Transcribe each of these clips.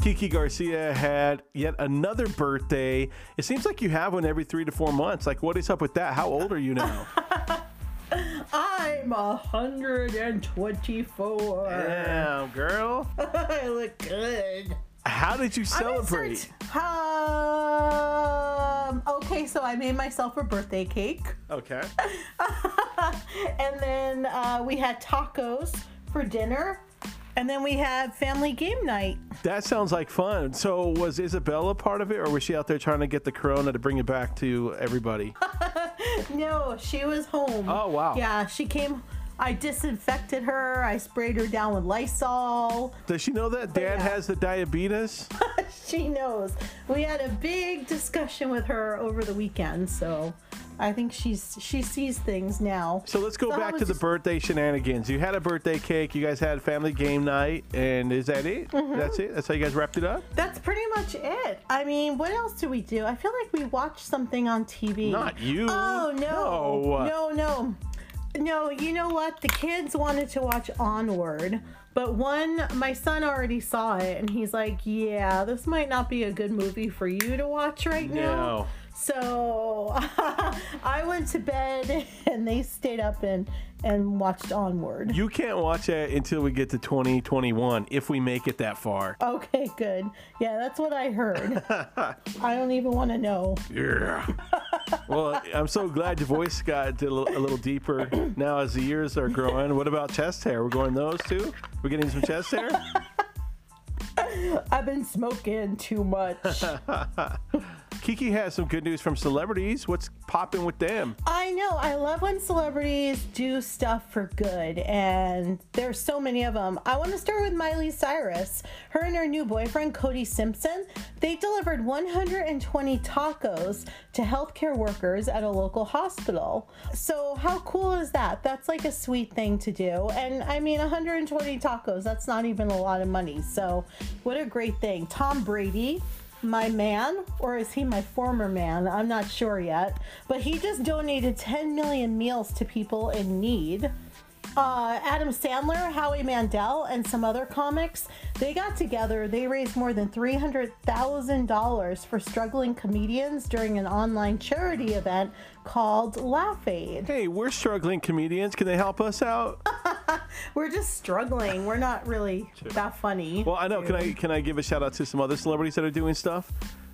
Kiki Garcia had yet another birthday. It seems like you have one every three to four months. Like, what is up with that? How old are you now? I'm hundred and twenty-four. Damn, girl. I look good. How did you celebrate? Um. Okay, so I made myself a birthday cake, Okay. and then uh, we had tacos for dinner, and then we had family game night. That sounds like fun. So, was Isabella part of it, or was she out there trying to get the corona to bring it back to everybody? No, she was home. Oh, wow. Yeah, she came. I disinfected her. I sprayed her down with Lysol. Does she know that dad yeah. has the diabetes? She knows. We had a big discussion with her over the weekend, so I think she's she sees things now. So let's go So back to the just- birthday shenanigans. You had a birthday cake. You guys had family game night, and is that it? Mm-hmm. That's it. That's how you guys wrapped it up. That's pretty much it. I mean, what else do we do? I feel like we watched something on TV. Not you. Oh no. No. No, no. No, you know what? The kids wanted to watch Onward, but one my son already saw it and he's like, "Yeah, this might not be a good movie for you to watch right now." So I went to bed and they stayed up and and watched Onward. You can't watch it until we get to 2021, if we make it that far. Okay, good. Yeah, that's what I heard. I don't even want to know. Yeah. well, I'm so glad your voice got a little, a little deeper now as the years are growing. What about chest hair? We're going those too? We're getting some chest hair? I've been smoking too much. Kiki has some good news from celebrities. What's popping with them? I know. I love when celebrities do stuff for good, and there's so many of them. I want to start with Miley Cyrus. Her and her new boyfriend, Cody Simpson, they delivered 120 tacos to healthcare workers at a local hospital. So, how cool is that? That's like a sweet thing to do. And I mean, 120 tacos, that's not even a lot of money. So, what a great thing. Tom Brady my man, or is he my former man? I'm not sure yet. But he just donated 10 million meals to people in need. Uh, Adam Sandler, Howie Mandel, and some other comics, they got together. They raised more than $300,000 for struggling comedians during an online charity event called Laugh Aid. Hey, we're struggling comedians. Can they help us out? We're just struggling. We're not really that funny. Well, I know. Can I can I give a shout out to some other celebrities that are doing stuff?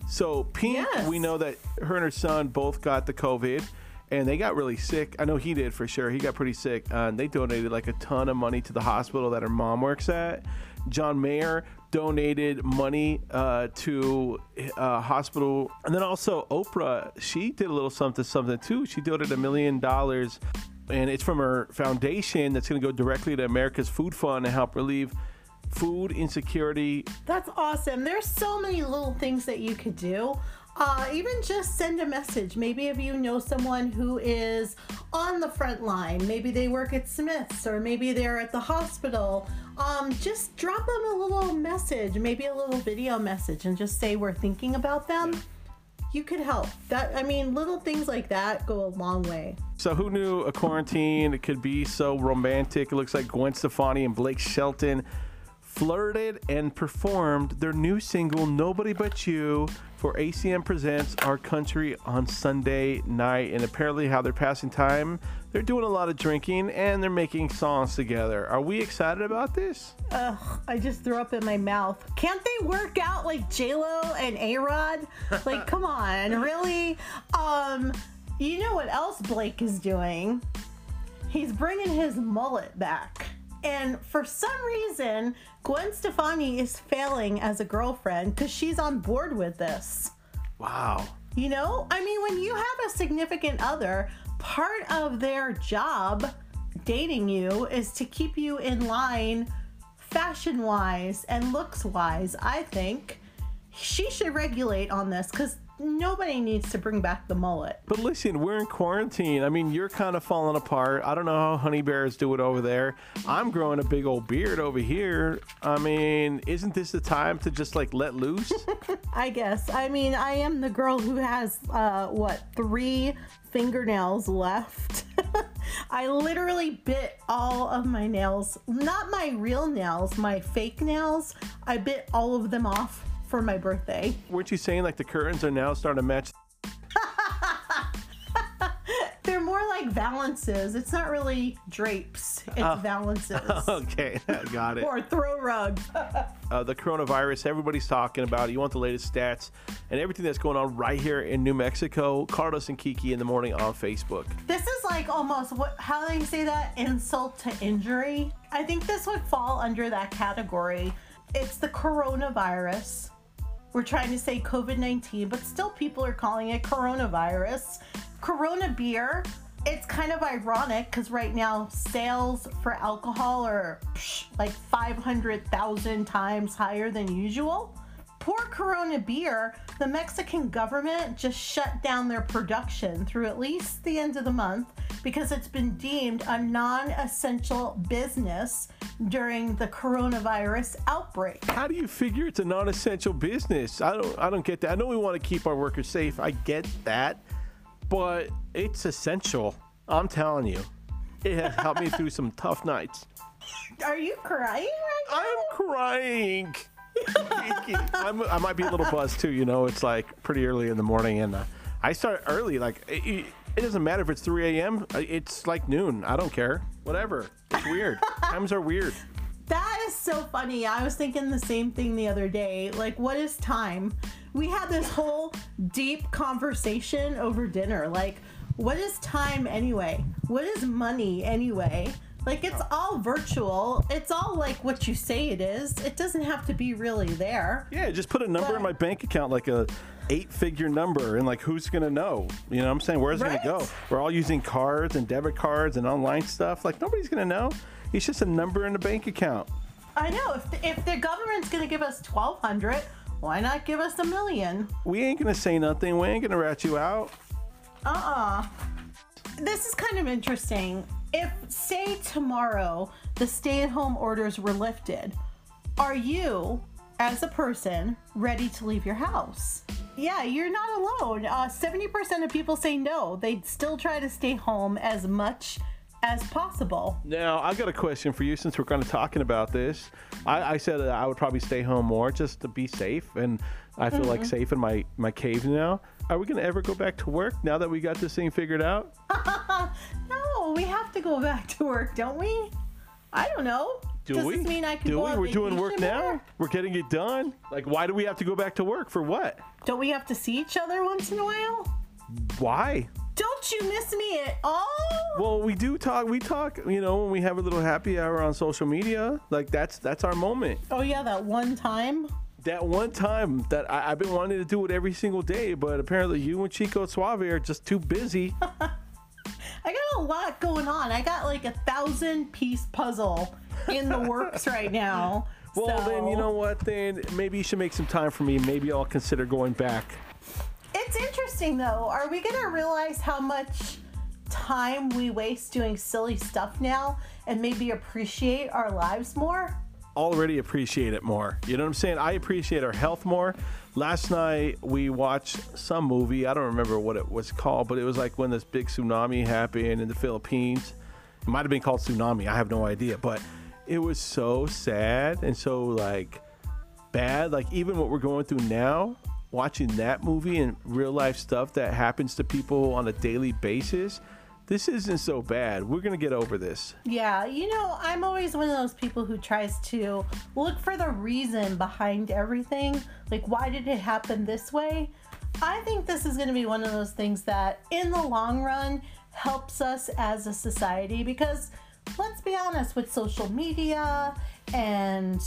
So Pink, Yes. we know that her and her son both got the COVID, and they got really sick. I know he did for sure. He got pretty sick, uh, and they donated like a ton of money to the hospital that her mom works at. John Mayer donated money uh, to a hospital, and then also Oprah. She did a little something something too. She donated a million dollars. And it's from her foundation that's going to go directly to America's Food Fund to help relieve food insecurity. That's awesome. There's so many little things that you could do. Uh, even just send a message. Maybe if you know someone who is on the front line, maybe they work at Smith's or maybe they're at the hospital. Um, just drop them a little message, maybe a little video message, and just say we're thinking about them. You could help. That I mean, little things like that go a long way. So who knew a quarantine could be so romantic? It looks like Gwen Stefani and Blake Shelton flirted and performed their new single "Nobody But You" for ACM Presents Our Country on Sunday night. And apparently, how they're passing time, they're doing a lot of drinking and they're making songs together. Are we excited about this? Ugh, I just threw up in my mouth. Can't they work out like J Lo and A Rod? Like, come on, really? Um, you know what else Blake is doing? He's bringing his mullet back. And for some reason, Gwen Stefani is failing as a girlfriend because she's on board with this. Wow. You know, I mean, when you have a significant other, part of their job dating you is to keep you in line fashion wise and looks wise. I think she should regulate on this because nobody needs to bring back the mullet. But listen, we're in quarantine. I mean, you're kind of falling apart. I don't know how honey bears do it over there. I'm growing a big old beard over here. I mean, isn't this the time to just like let loose? I guess. I mean, I am the girl who has, uh, what, three fingernails left. I literally bit all of my nails. Not my real nails, my fake nails. I bit all of them off for my birthday. Weren't you saying like the curtains are now starting to match? They're more like valances. It's not really drapes, it's valances. Okay, got it. Or throw rugs. Uh, the coronavirus, everybody's talking about it. You want the latest stats and everything that's going on right here in New Mexico. Carlos and Kiki in the morning on Facebook. This is like almost what how you say that insult to injury. I think this would fall under that category. It's the coronavirus. We're trying to say COVID 19, but still people are calling it coronavirus. Corona beer, it's kind of ironic because right now sales for alcohol are psh, like 500,000 times higher than usual. Poor Corona beer, the Mexican government just shut down their production through at least the end of the month because it's been deemed a non essential business during the coronavirus outbreak. How do you figure it's a non-essential business? I don't I don't get that. I know we want to keep our workers safe. I get that. But it's essential. I'm telling you. It has helped me through some tough nights. Are you crying right now? I'm crying. I'm, I might be a little buzzed too. You know, it's like pretty early in the morning, and uh, I start early. Like it, it doesn't matter if it's 3 a.m. Uh, It's like noon. I don't care. Whatever. It's weird. Times are weird. That is so funny. I was thinking the same thing the other day. Like, what is time? We had this whole deep conversation over dinner. Like, what is time anyway? What is money anyway? Like, it's oh. all virtual. It's all like what you say it is. It doesn't have to be really there. Yeah, just put a number in my bank account, like a eight-figure number, and like who's gonna know? You know, what I'm saying, where's it gonna go? We're all using cards and debit cards and online stuff. Like nobody's gonna know. It's just a number in a bank account. I know. If the, if the government's to give us 1200 why not give us a million? We ain't gonna say nothing. We ain't gonna rat you out. Uh-uh. This is kind of interesting. If, say, tomorrow the stay at home orders were lifted, are you, as a person, ready to leave your house? Yeah, you're not alone. Uh, 70% of people say no. They'd still try to stay home as much as possible. Now, I've got a question for you since we're kind of talking about this. I, I said that I would probably stay home more just to be safe, and I feel like safe in my, my cave now. Are we going to ever go back to work now that we got this thing figured out? We have to go back to work, don't we? I don't know. Do Does we? this mean I can do go we? on We're doing work vacation now. more? We're getting it done. Like, why do we have to go back to work for what? Don't we have to see each other once in a while? Why? Don't you miss me at all? Well, we do talk. We talk. You know, when we have a little happy hour on social media, like that's that's our moment. Oh yeah, that one time. That one time that I, I've been wanting to do it every single day, but apparently you and Chico Suave are just too busy. I got a lot going on. I got like a thousand piece puzzle in the works right now. Well, So, then you know what? Then maybe you should make some time for me. Maybe I'll consider going back. It's interesting though. Are we gonna realize how much time we waste doing silly stuff now and maybe appreciate our lives more? already appreciate it more. You know what I'm saying? I appreciate our health more. Last night we watched some movie. I don't remember what it was called, but it was like when this big tsunami happened in the Philippines. It might have been called tsunami. I have no idea, but it was so sad and so like bad. Like even what we're going through now, watching that movie and real life stuff that happens to people on a daily basis. This isn't so bad. We're gonna get over this. Yeah, you know, I'm always one of those people who tries to look for the reason behind everything. Like, why did it happen this way? I think this is going to be one of those things that, in the long run, helps us as a society because, let's be honest, with social media and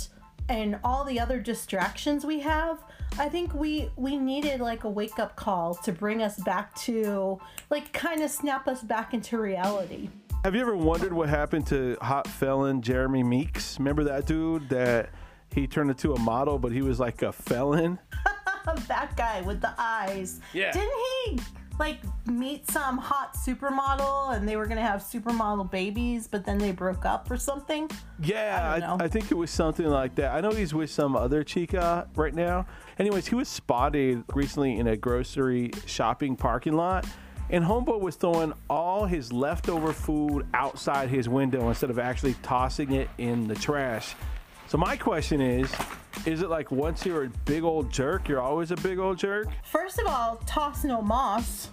and all the other distractions we have, I think we we needed like a wake up call to bring us back to like kind of snap us back into reality. Have you ever wondered what happened to hot felon Jeremy Meeks? Remember that dude that he turned into a model, but he was like a felon? that guy with the eyes. Yeah. Didn't he like meet some hot supermodel and they were gonna have supermodel babies, but then they broke up or something? Yeah, I I. I think it was something like that. I know he's with some other chica right now. Anyways, he was spotted recently in a grocery shopping parking lot, and Homeboy was throwing all his leftover food outside his window instead of actually tossing it in the trash. So my question is, is it like once you're a big old jerk, you're always a big old jerk? First of all, toss no moss.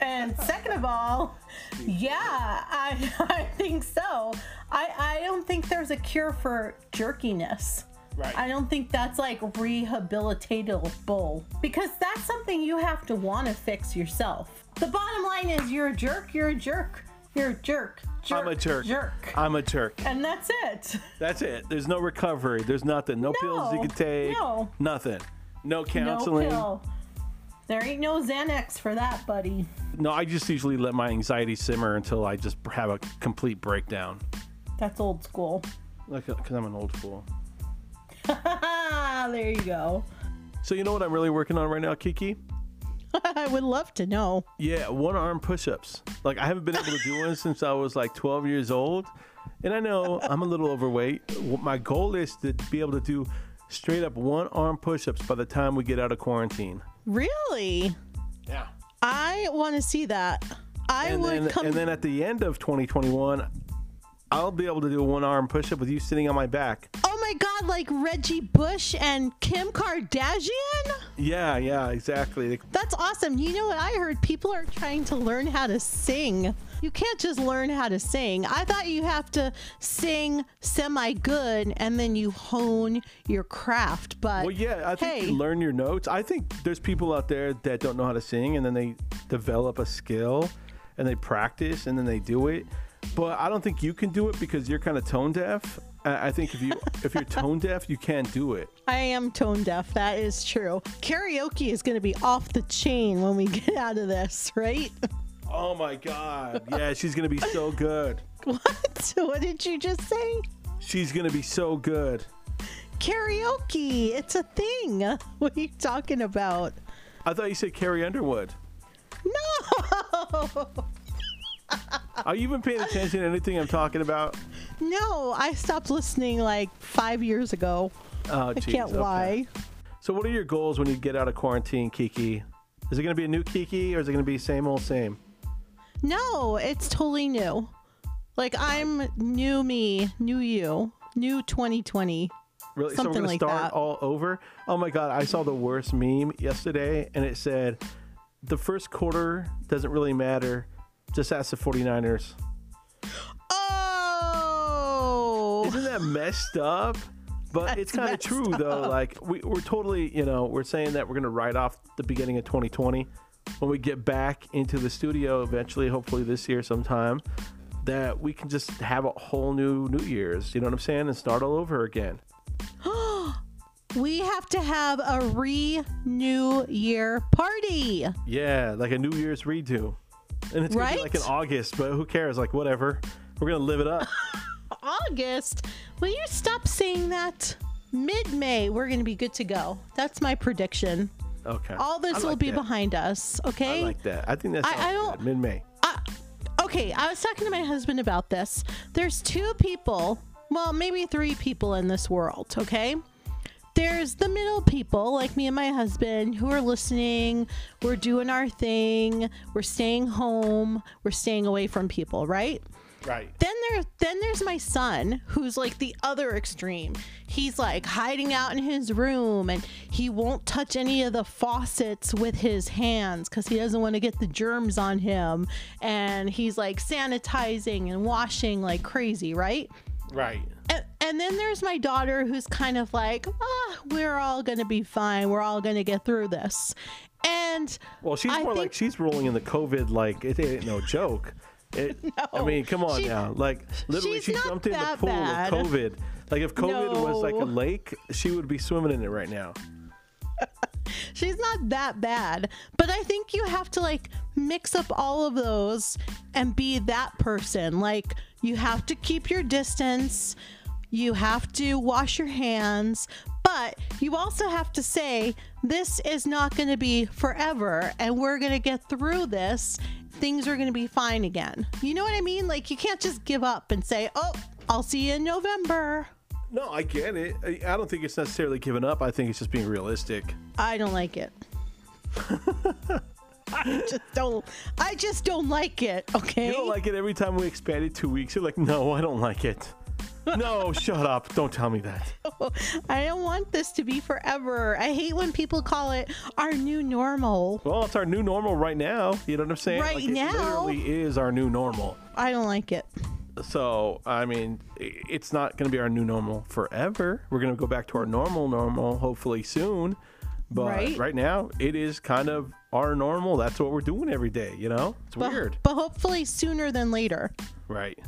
And second of all, yeah, I, I think so. I, I don't think there's a cure for jerkiness. Right. I don't think that's like rehabilitatable because that's something you have to want to fix yourself. The bottom line is you're a jerk, you're a jerk, you're a jerk. jerk I'm a jerk. Jerk. I'm a jerk. and that's it. That's it. There's no recovery. There's nothing. No, pills you No, can take. no. Nothing. No counseling. No pill. There ain't no Xanax for that, buddy. No, I just usually let my anxiety simmer until I just have a complete breakdown. That's old school. Like, uh, because I'm an old fool. there you go. So you know what I'm really working on right now, Kiki? I would love to know. Yeah, one arm push-ups. Like I haven't been able to do one since I was like 12 years old, and I know I'm a little overweight. My goal is to be able to do straight up one arm push-ups by the time we get out of quarantine. Really? Yeah. I want to see that. I And would then, come. and then at the end of 2021, I'll be able to do a one arm push-up with you sitting on my back. oh my God, like Reggie Bush and Kim Kardashian? Yeah, yeah, exactly. That's awesome. You know what I heard? People are trying to learn how to sing. You can't just learn how to sing. I thought you have to sing semi good and then you hone your craft. But Well, yeah, I think hey, you learn your notes. I think there's people out there that don't know how to sing and then they develop a skill and they practice and then they do it. But I don't think you can do it because you're kind of tone deaf. I think if you if you're tone deaf, you can't do it. I am tone deaf. That is true. Karaoke is going to be off the chain when we get out of this, right? Oh my god. Yeah, she's going to be so good. What? What did you just say? She's going to be so good. Karaoke. It's a thing. What are you talking about? I thought you said Carrie Underwood. No. Are you even paying attention to anything I'm talking about? No, I stopped listening like five years ago. Oh, I can't okay. lie. So, what are your goals when you get out of quarantine, Kiki? Is it going to be a new Kiki or is it going to be same old same? No, it's totally new. Like I'm new me, new you, new 2020. Really? so we're Something gonna like start that. all over? Oh my god, I saw the worst meme yesterday and it said the first quarter doesn't really matter. Just ask the 49ers. Messed up? But That's it's kind of true though. Like we, we're totally, you know, we're saying that we're gonna write off the beginning of 2020 when we get back into the studio eventually, hopefully this year sometime. That we can just have a whole new New Year's, you know what I'm saying, and start all over again. We have to have a re New Year party. Yeah, like a New Year's redo. And it's gonna be like in August, but who cares? Like whatever. We're gonna live it up. August. Will you stop saying that? Mid May, we're going to be good to go. That's my prediction. Okay. All this I will be that. behind us, okay? I like that. I think that's I- I don't- mid May. okay, I was talking to my husband about this. There's two people, well, maybe three people in this world, okay? There's the middle people, like me and my husband, who are listening. We're doing our thing. We're staying home. We're staying away from people, right? Right. Then there, then there's my son, who's like the other extreme. He's like hiding out in his room, and he won't touch any of the faucets with his hands because he doesn't want to get the germs on him. And he's like sanitizing and washing like crazy, right? Right. And, and then there's my daughter, who's kind of like, ah, we're all gonna be fine. We're all gonna get through this. And Well, she's I more like she's rolling in the COVID like it ain't no joke. It, I mean, come on she- now. Like literally, she jumped in the pool bad. of COVID. Like if COVID was like a lake, she would be swimming in it right now. she's not that bad but i think you have to like mix up all of those and be that person like you have to keep your distance you have to wash your hands but you also have to say this is not going to be forever and we're going to get through this things are going to be fine again you know what i mean like you can't just give up and say oh i'll see you in november No, I get it. I don't think it's necessarily giving up. I think it's just being realistic. i don't like it I just don't. I just don't like it. Okay. You don't like it every time we expand it two weeks. You're like, no, I don't like it. No, shut up. Don't tell me that. I don't want this to be forever. I hate when people call it our new normal. Well, it's our new normal right now. You know what I'm saying? Right like, it now. literally is our new normal. I don't like it. So, I mean, it's not going to be our new normal forever. We're going to go back to our normal normal hopefully soon. But Right. right now, it is kind of our normal. That's what we're doing every day, you know? It's But, weird. but hopefully sooner than later. Right.